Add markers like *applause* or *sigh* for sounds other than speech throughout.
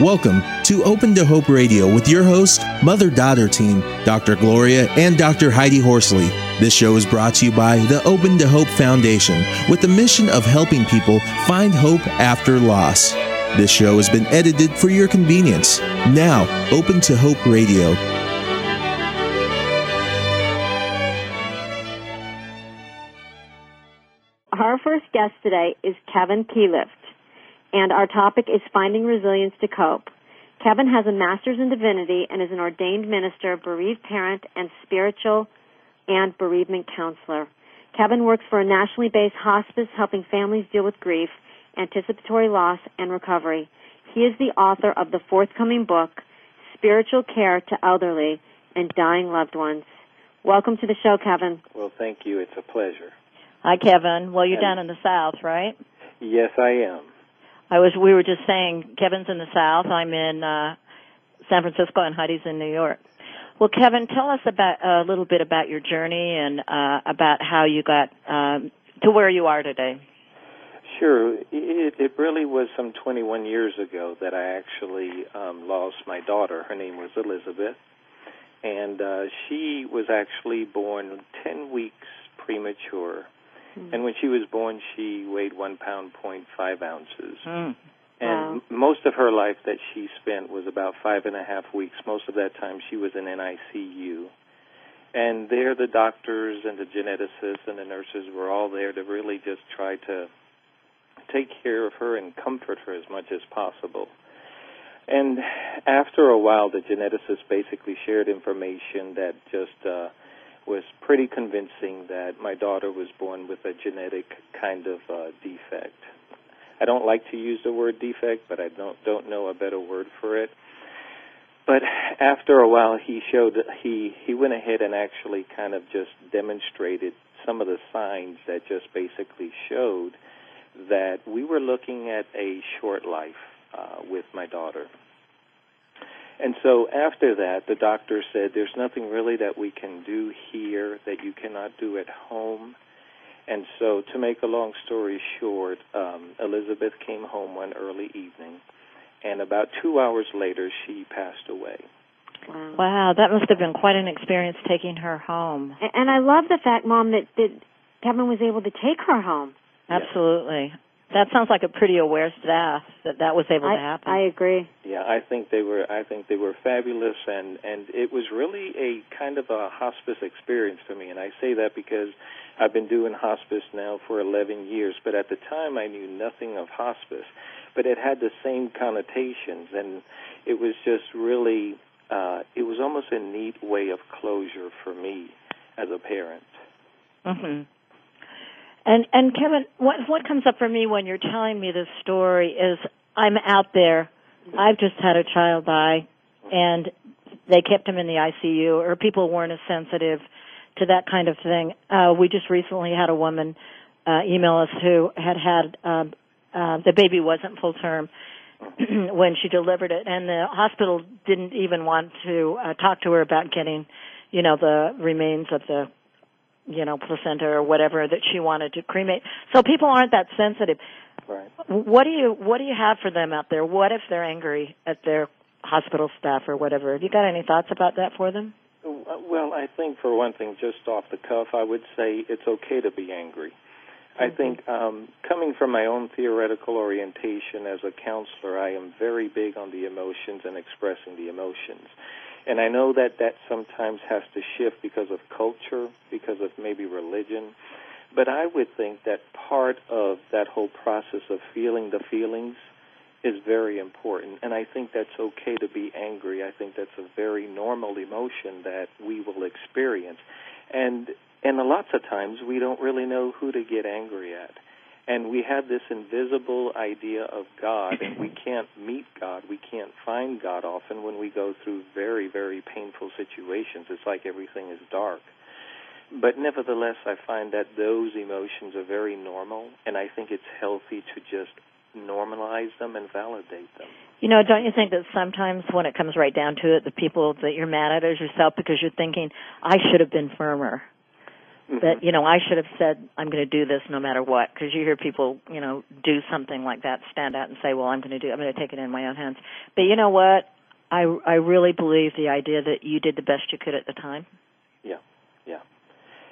Welcome to Open to Hope Radio with your host, mother daughter team, Dr. Gloria and Dr. Heidi Horsley. This show is brought to you by the Open to Hope Foundation with the mission of helping people find hope after loss. This show has been edited for your convenience. Now, Open to Hope Radio. Our first guest today is Kevin Quiles and our topic is finding resilience to cope. Kevin has a master's in divinity and is an ordained minister, bereaved parent, and spiritual and bereavement counselor. Kevin works for a nationally based hospice helping families deal with grief, anticipatory loss, and recovery. He is the author of the forthcoming book, Spiritual Care to Elderly and Dying Loved Ones. Welcome to the show, Kevin. Well, thank you. It's a pleasure. Hi, Kevin. Well, you're down in the South, right? Yes, I am. I was. We were just saying, Kevin's in the South. I'm in uh, San Francisco, and Heidi's in New York. Well, Kevin, tell us about a little bit about your journey and uh, about how you got um, to where you are today. Sure. It, it really was some 21 years ago that I actually um, lost my daughter. Her name was Elizabeth, and uh, she was actually born 10 weeks premature Mm. And when she was born, she weighed one pound point five ounces. Mm. And wow. most of her life that she spent was about five and a half weeks. Most of that time she was in NICU. And there, the doctors and the geneticists and the nurses were all there to really just try to take care of her and comfort her as much as possible. And after a while, the geneticists basically shared information that just uh, was pretty convincing that my daughter was born with a genetic kind of uh, defect. I don't like to use the word defect, but I don't don't know a better word for it. But after a while, he showed he he went ahead and actually kind of just demonstrated some of the signs that just basically showed that we were looking at a short life uh, with my daughter. And so after that, the doctor said, There's nothing really that we can do here that you cannot do at home. And so, to make a long story short, um, Elizabeth came home one early evening, and about two hours later, she passed away. Wow. wow, that must have been quite an experience taking her home. And I love the fact, Mom, that, that Kevin was able to take her home. Absolutely. That sounds like a pretty aware staff that that was able I, to happen. I agree. Yeah, I think they were. I think they were fabulous, and and it was really a kind of a hospice experience for me. And I say that because I've been doing hospice now for 11 years, but at the time I knew nothing of hospice, but it had the same connotations, and it was just really. Uh, it was almost a neat way of closure for me as a parent. Mhm. And and Kevin, what what comes up for me when you're telling me this story is I'm out there. I've just had a child die, and they kept him in the ICU, or people weren't as sensitive to that kind of thing. Uh, we just recently had a woman uh, email us who had had um, uh, the baby wasn't full term *clears throat* when she delivered it, and the hospital didn't even want to uh, talk to her about getting, you know, the remains of the you know, placenta or whatever that she wanted to cremate. So people aren't that sensitive. Right. What do you what do you have for them out there? What if they're angry at their hospital staff or whatever? Have you got any thoughts about that for them? Well, I think for one thing, just off the cuff, I would say it's okay to be angry. Mm-hmm. I think um, coming from my own theoretical orientation as a counselor, I am very big on the emotions and expressing the emotions. And I know that that sometimes has to shift because of culture, because of maybe religion. But I would think that part of that whole process of feeling the feelings is very important. And I think that's okay to be angry. I think that's a very normal emotion that we will experience. And and lots of times we don't really know who to get angry at and we have this invisible idea of God, and we can't meet God, we can't find God often when we go through very, very painful situations. It's like everything is dark. But nevertheless, I find that those emotions are very normal, and I think it's healthy to just normalize them and validate them. You know, don't you think that sometimes when it comes right down to it, the people that you're mad at is yourself because you're thinking, I should have been firmer. Mhm. that you know I should have said I'm going to do this no matter what because you hear people you know do something like that stand out and say well I'm going to do I'm going to take it in my own hands but you know what I I really believe the idea that you did the best you could at the time Yeah, yeah.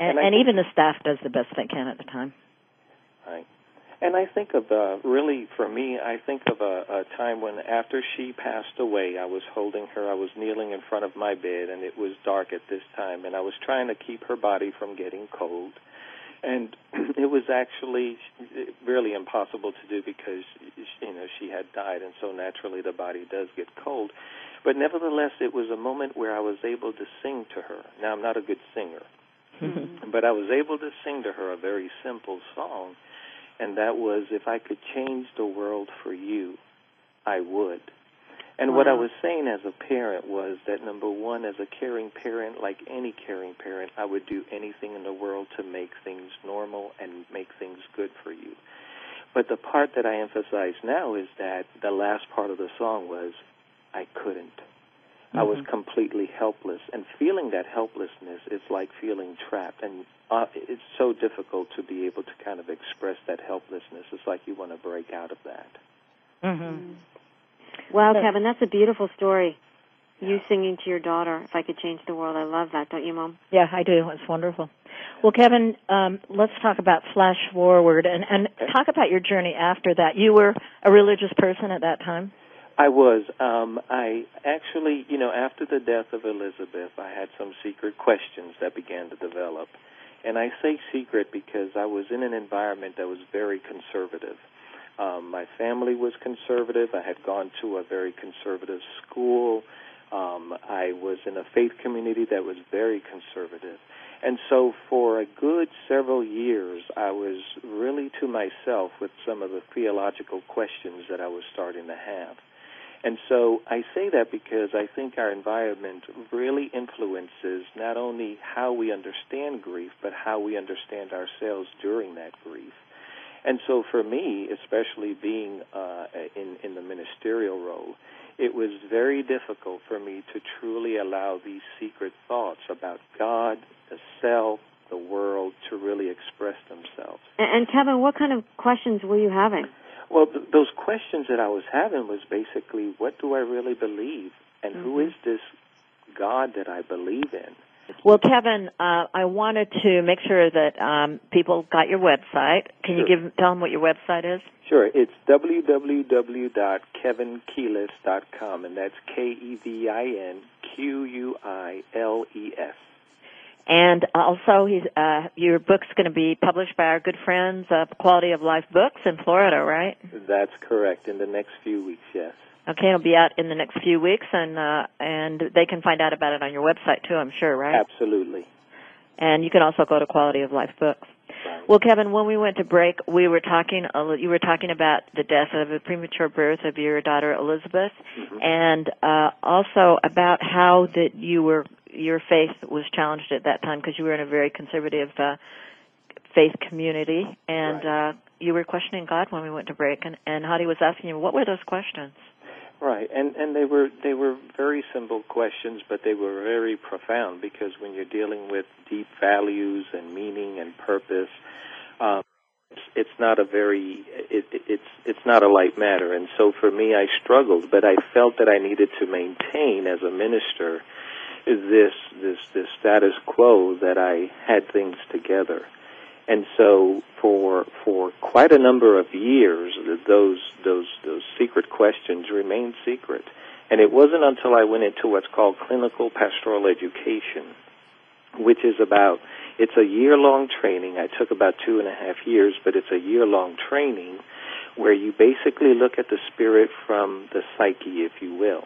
and, And and even the staff does the best they can at the time Right. And I think of uh, really for me, I think of a, a time when after she passed away, I was holding her. I was kneeling in front of my bed, and it was dark at this time, and I was trying to keep her body from getting cold. And *clears throat* it was actually really impossible to do because you know she had died, and so naturally the body does get cold. But nevertheless, it was a moment where I was able to sing to her. Now I'm not a good singer, *laughs* but I was able to sing to her a very simple song, and that was, If I could change the world for you, I would. And what I was saying as a parent was that number one, as a caring parent, like any caring parent, I would do anything in the world to make things normal and make things good for you. But the part that I emphasize now is that the last part of the song was, I couldn't. I was Mhm. completely helpless, and feeling that helplessness is like feeling trapped, and uh, it's so difficult to be able to kind of express that helplessness. It's like you want to break out of that. mhm Wow, So- Kevin, that's a beautiful story. You singing to your daughter, "If I could change the world," I love that, don't you, Mom? Yeah, I do. It's wonderful. Well, Kevin, um, let's talk about flash forward and, and Okay. talk about your journey after that. You were a religious person at that time. I was. Um, I actually, you know, after the death of Elizabeth, I had some secret questions that began to develop. And I say secret because I was in an environment that was very conservative. Um, my family was conservative. I had gone to a very conservative school. Um, I was in a faith community that was very conservative. And so for a good several years, I was really to myself with some of the theological questions that I was starting to have. And so I say that because I think our environment really influences not only how we understand grief, but how we understand ourselves during that grief. And so for me, especially being uh, in, in the ministerial role, it was very difficult for me to truly allow these secret thoughts about God, the self, the world to really express themselves. And, and Kevin, what kind of questions were you having? Well, th- those questions that I was having was basically, what do I really believe, and who Mhm. is this God that I believe in? Well, Kevin, uh, I wanted to make sure that um, people got your website. Can you give tell them what your website is? Sure, it's www.kevinquiles.com, and that's K E V I N Q U I L E S. And also, he's, uh, your book's going to be published by our good friends, uh, Quality of Life Books in Florida, right? That's correct. In the next few weeks, yes. Okay, it'll be out in the next few weeks, and uh, and they can find out about it on your website too. I'm sure, right? Absolutely. And you can also go to Quality of Life Books. Right. Well, Kevin, when we went to break, we were talking. a You were talking about the death of a premature birth of your daughter Elizabeth, Mhm. and uh, also about how that you were your faith was challenged at that time because you were in a very conservative uh, faith community, and Right. uh, you were questioning God when we went to break. And, and Heidi was asking you, what were those questions? Right, and and they were they were very simple questions, but they were very profound because when you're dealing with deep values and meaning and purpose, um, it's, it's not a very it, it, it's it's not a light matter. And so for me, I struggled, but I felt that I needed to maintain as a minister this this this status quo that I had things together. And so for for quite a number of years those those those secret questions remained secret. And it wasn't until I went into what's called clinical pastoral education, which is about it's a year long training. I took about two and a half years, but it's a year long training where you basically look at the spirit from the psyche, if you will.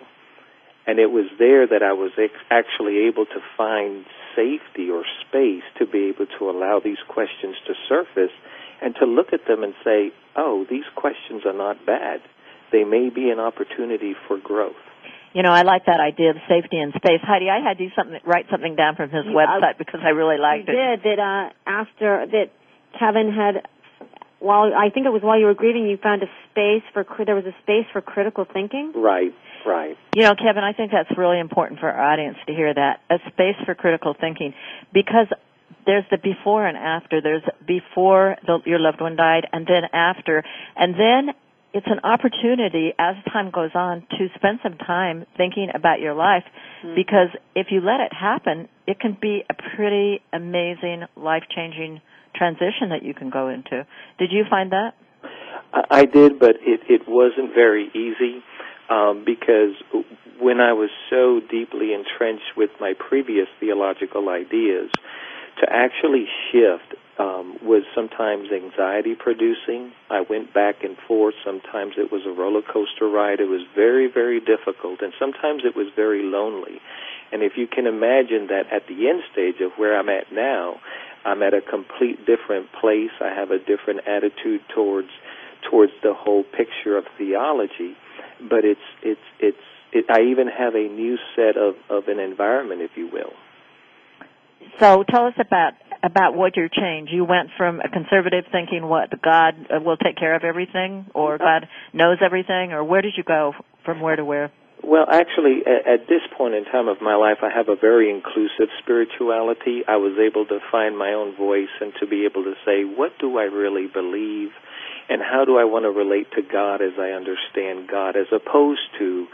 And it was there that I was ex- actually able to find safety or space to be able to allow these questions to surface and to look at them and say, oh, these questions are not bad. They may be an opportunity for growth. You know, I like that idea of safety and space. Heidi, I had you something write something down from his You- I- website because I really liked you it. did that uh, after that Kevin had while I think it was while you were grieving you found a space for cri- there was a space for critical thinking. Right, right. You know, Kevin, I think that's really important for our audience to hear that a space for critical thinking because there's the before and after. There's before the, your loved one died, and then after, and then it's an opportunity as time goes on to spend some time thinking about your life mm-hmm. because if you let it happen, it can be a pretty amazing, life changing transition that you can go into. Did you find that? I did, but it, it wasn't very easy um, because when I was so deeply entrenched with my previous theological ideas, to actually shift um, was sometimes anxiety producing. I went back and forth. Sometimes it was a roller coaster ride. It was very, very difficult, and sometimes it was very lonely. And if you can imagine that at the end stage of where I'm at now, I'm at a complete different place. I have a different attitude towards towards the whole picture of theology. But it's it's it's it, I even have a new set of of an environment, if you will. So tell us about about what your change. You went from a conservative thinking, what God uh, will take care of everything, or God knows everything, or where did you go from where to where? Well, actually, at, at this point in time of my life, I have a very inclusive spirituality. I was able to find my own voice and to be able to say, what do I really believe? And how do I want to relate to God as I understand God, as opposed to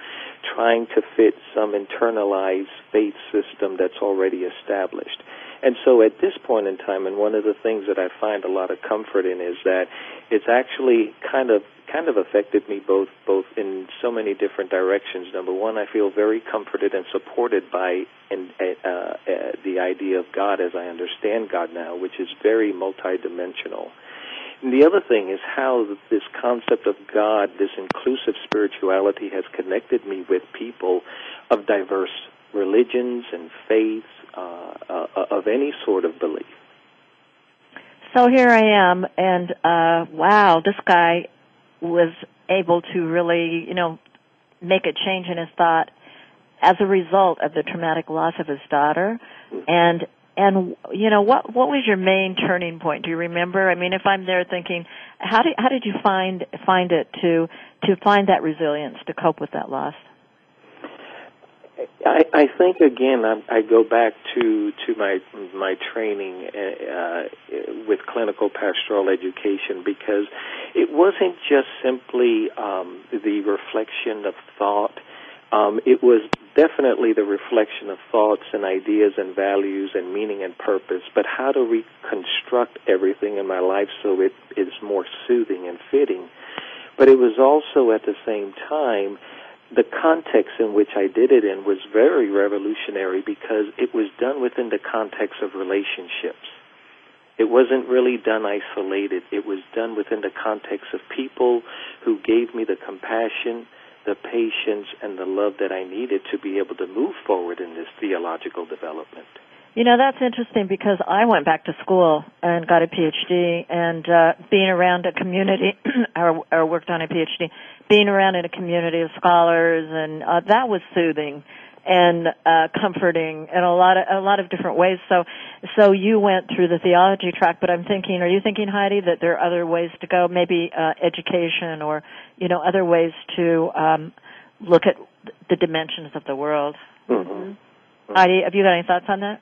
trying to fit some internalized faith system that's already established. And so at this point in time, and one of the things that I find a lot of comfort in is that it's actually kind of kind of affected me both both in so many different directions. Number one, I feel very comforted and supported by in, uh, uh, the idea of God as I understand God now, which is very multidimensional. And the other thing is how this concept of God, this inclusive spirituality, has connected me with people of diverse religions and faiths, uh, uh, of any sort of belief. So here I am, and uh, wow, this guy was able to really, you know, make a change in his thought as a result of the traumatic loss of his daughter, and and you know what what was your main turning point? Do you remember? I mean if i'm there thinking how did how did you find find it to to find that resilience to cope with that loss? I, I think again I, I go back to to my my training uh, with clinical pastoral education because it wasn't just simply um, the reflection of thought. Um, it was definitely the reflection of thoughts and ideas and values and meaning and purpose, but how to reconstruct everything in my life so it is more soothing and fitting. But it was also at the same time the context in which I did it in was very revolutionary because it was done within the context of relationships. It wasn't really done isolated. It was done within the context of people who gave me the compassion, the patience and the love that I needed to be able to move forward in this theological development. You know, that's interesting because I went back to school and got a PhD and uh being around a community *clears throat* or, or worked on a PhD, being around in a community of scholars and uh that was soothing and uh, comforting in a lot of a lot of different ways. So, so you went through the theology track, but I'm thinking, are you thinking, Heidi, that there are other ways to go? Maybe uh, education, or you know, other ways to um, look at the dimensions of the world. Mm-hmm. Heidi, have you got any thoughts on that?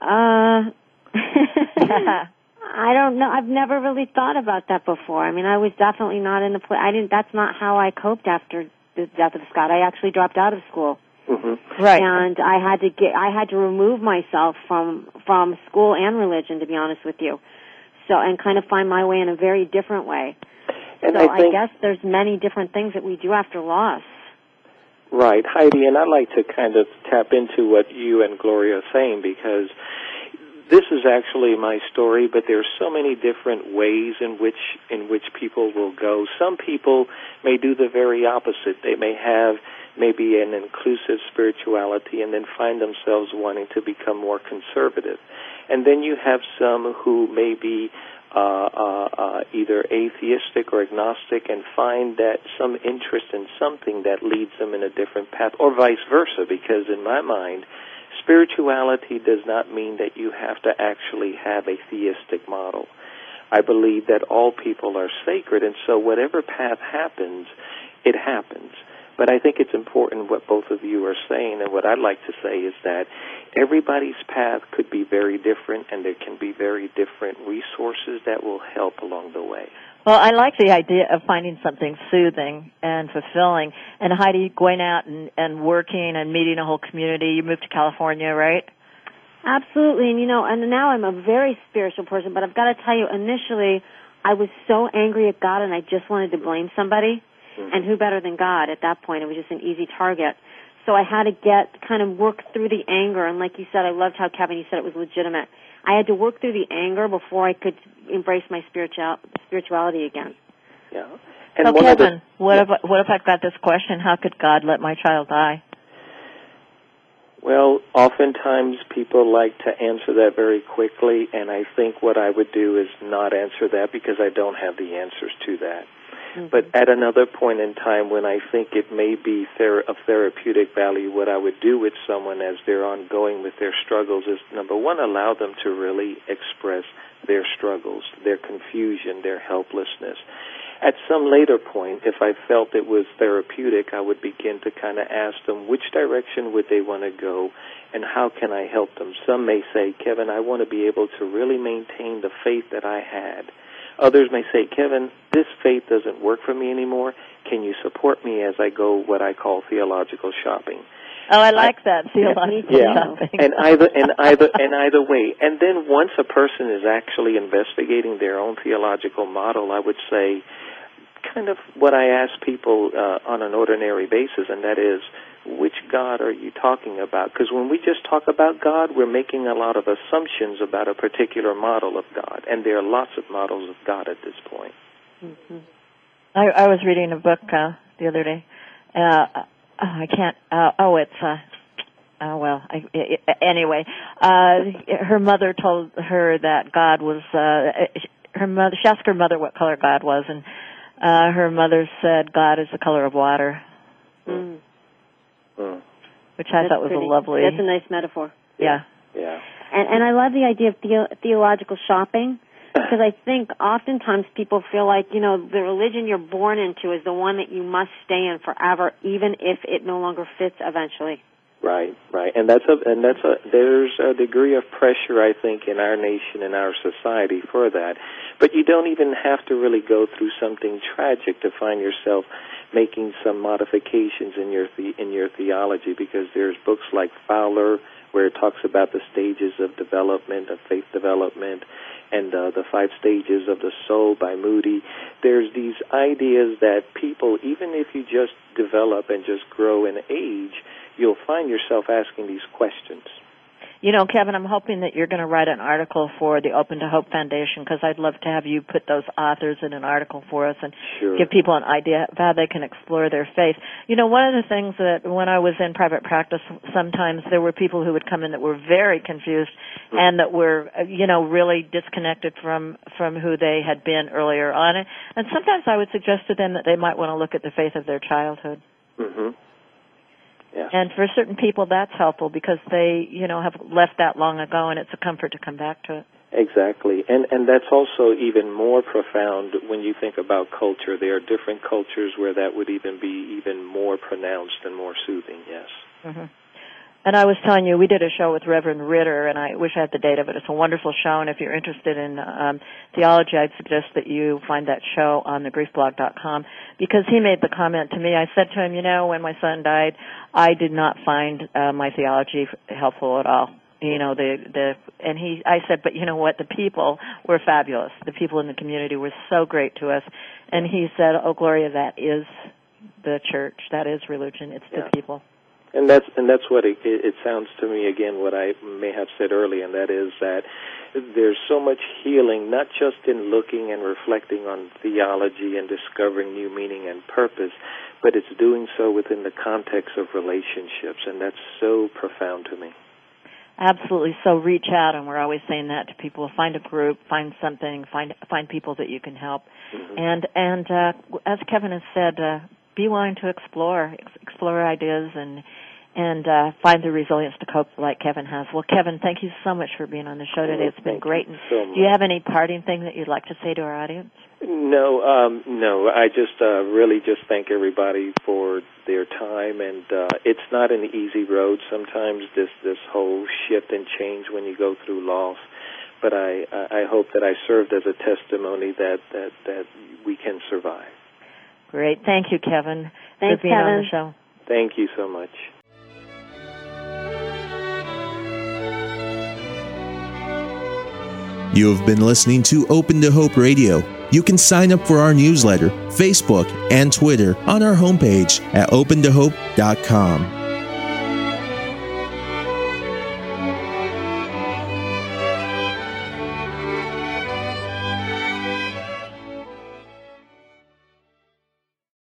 Uh. *laughs* I don't know. I've never really thought about that before. I mean, I was definitely not in the place. I didn't. That's not how I coped after the death of Scott. I actually dropped out of school. Mm-hmm. Right. And I had to get, I had to remove myself from, from school and religion, to be honest with you. So, and kind of find my way in a very different way. And so I, think, I guess there's many different things that we do after loss. Right, Heidi, and I'd like to kind of tap into what you and Gloria are saying because this is actually my story, but there are so many different ways in which in which people will go. Some people may do the very opposite. They may have maybe an inclusive spirituality and then find themselves wanting to become more conservative. And then you have some who may be uh, uh, uh, either atheistic or agnostic and find that some interest in something that leads them in a different path, or vice versa, because in my mind, spirituality does not mean that you have to actually have a theistic model. I believe that all people are sacred, and so whatever path happens, it happens. But I think it's important what both of you are saying, and what I'd like to say is that everybody's path could be very different, and there can be very different resources that will help along the way. Well, I like the idea of finding something soothing and fulfilling. And Heidi, going out and, and working and meeting a whole community. You moved to California, right? Absolutely, and you know, and now I'm a very spiritual person, but I've got to tell you, initially, I was so angry at God and I just wanted to blame somebody. Mm-hmm. And who better than God at that point? It was just an easy target. So I had to get, kind of work through the anger. And like you said, I loved how Kevin, you said it was legitimate. I had to work through the anger before I could embrace my spiritual, spirituality again. Yeah. And so Kevin, the, what yeah. if what if I've got this question? How could God let my child die? Well, oftentimes people like to answer that very quickly, and I think what I would do is not answer that because I don't have the answers to that. Mm-hmm. But at another point in time when I think it may be ther- of therapeutic value, what I would do with someone as they're ongoing with their struggles is number one, allow them to really express their struggles, their confusion, their helplessness. At some later point, if I felt it was therapeutic, I would begin to kind of ask them which direction would they want to go and how can I help them. Some may say, Kevin, I want to be able to really maintain the faith that I had. Others may say, Kevin, this faith doesn't work for me anymore. Can you support me as I go what I call theological shopping? Oh, I like I, that theological yeah. shopping. and either and either and either way. And then once a person is actually investigating their own theological model, I would say, kind of what I ask people uh, on an ordinary basis, and that is, which God are you talking about? Because when we just talk about God, we're making a lot of assumptions about a particular model of God, and there are lots of models of God at this point. Mm-hmm. I, I was reading a book uh, the other day. Uh, I can't. Uh, oh, it's. Uh, Oh well. I, it, anyway, uh, her mother told her that God was. Uh, her mother. She asked her mother what color God was, and uh, her mother said God is the color of water. Mm. Mm. Which I that's thought was pretty, a lovely. That's a nice metaphor. Yeah. Yeah. And and I love the idea of the, theological shopping because I think oftentimes people feel like you know the religion you're born into is the one that you must stay in forever, even if it no longer fits eventually. Right, right, and that's a and that's a there's a degree of pressure I think in our nation and our society for that, but you don't even have to really go through something tragic to find yourself making some modifications in your the, in your theology because there's books like Fowler where it talks about the stages of development of faith development and uh, the five stages of the soul by Moody. There's these ideas that people, even if you just develop and just grow in age, you'll find yourself asking these questions. You know, Kevin, I'm hoping that you're going to write an article for the Open to Hope Foundation because I'd love to have you put those authors in an article for us and sure. give people an idea of how they can explore their faith. You know, one of the things that when I was in private practice, sometimes there were people who would come in that were very confused mm-hmm. and that were, you know, really disconnected from from who they had been earlier on. And sometimes I would suggest to them that they might want to look at the faith of their childhood. Mm-hmm. Yeah. And for certain people, that's helpful because they, you know, have left that long ago, and it's a comfort to come back to it. Exactly, and and that's also even more profound when you think about culture. There are different cultures where that would even be even more pronounced and more soothing. Yes. Mm-hmm. And I was telling you, we did a show with Reverend Ritter, and I wish I had the data, but it's a wonderful show. And if you're interested in um, theology, I'd suggest that you find that show on thegriefblog.com because he made the comment to me. I said to him, you know, when my son died, I did not find uh, my theology helpful at all. You know, the the and he, I said, but you know what? The people were fabulous. The people in the community were so great to us. And he said, oh, Gloria, that is the church. That is religion. It's yeah. the people. And that's and that's what it, it sounds to me again. What I may have said earlier, and that is that there's so much healing, not just in looking and reflecting on theology and discovering new meaning and purpose, but it's doing so within the context of relationships, and that's so profound to me. Absolutely. So reach out, and we're always saying that to people. Find a group, find something, find find people that you can help, mm-hmm. and and uh, as Kevin has said, uh, be willing to explore, explore ideas and and uh, find the resilience to cope like Kevin has. Well, Kevin, thank you so much for being on the show today. It's been great. So do you have any parting thing that you'd like to say to our audience? No, um, no. I just uh, really just thank everybody for their time, and uh, it's not an easy road. Sometimes this this whole shift and change when you go through loss. But I I hope that I served as a testimony that that that we can survive. Great, thank you, Kevin, Thanks, for being Kevin. on the show. Thank you so much. You have been listening to Open to Hope Radio. You can sign up for our newsletter, Facebook, and Twitter on our homepage at opentohope.com.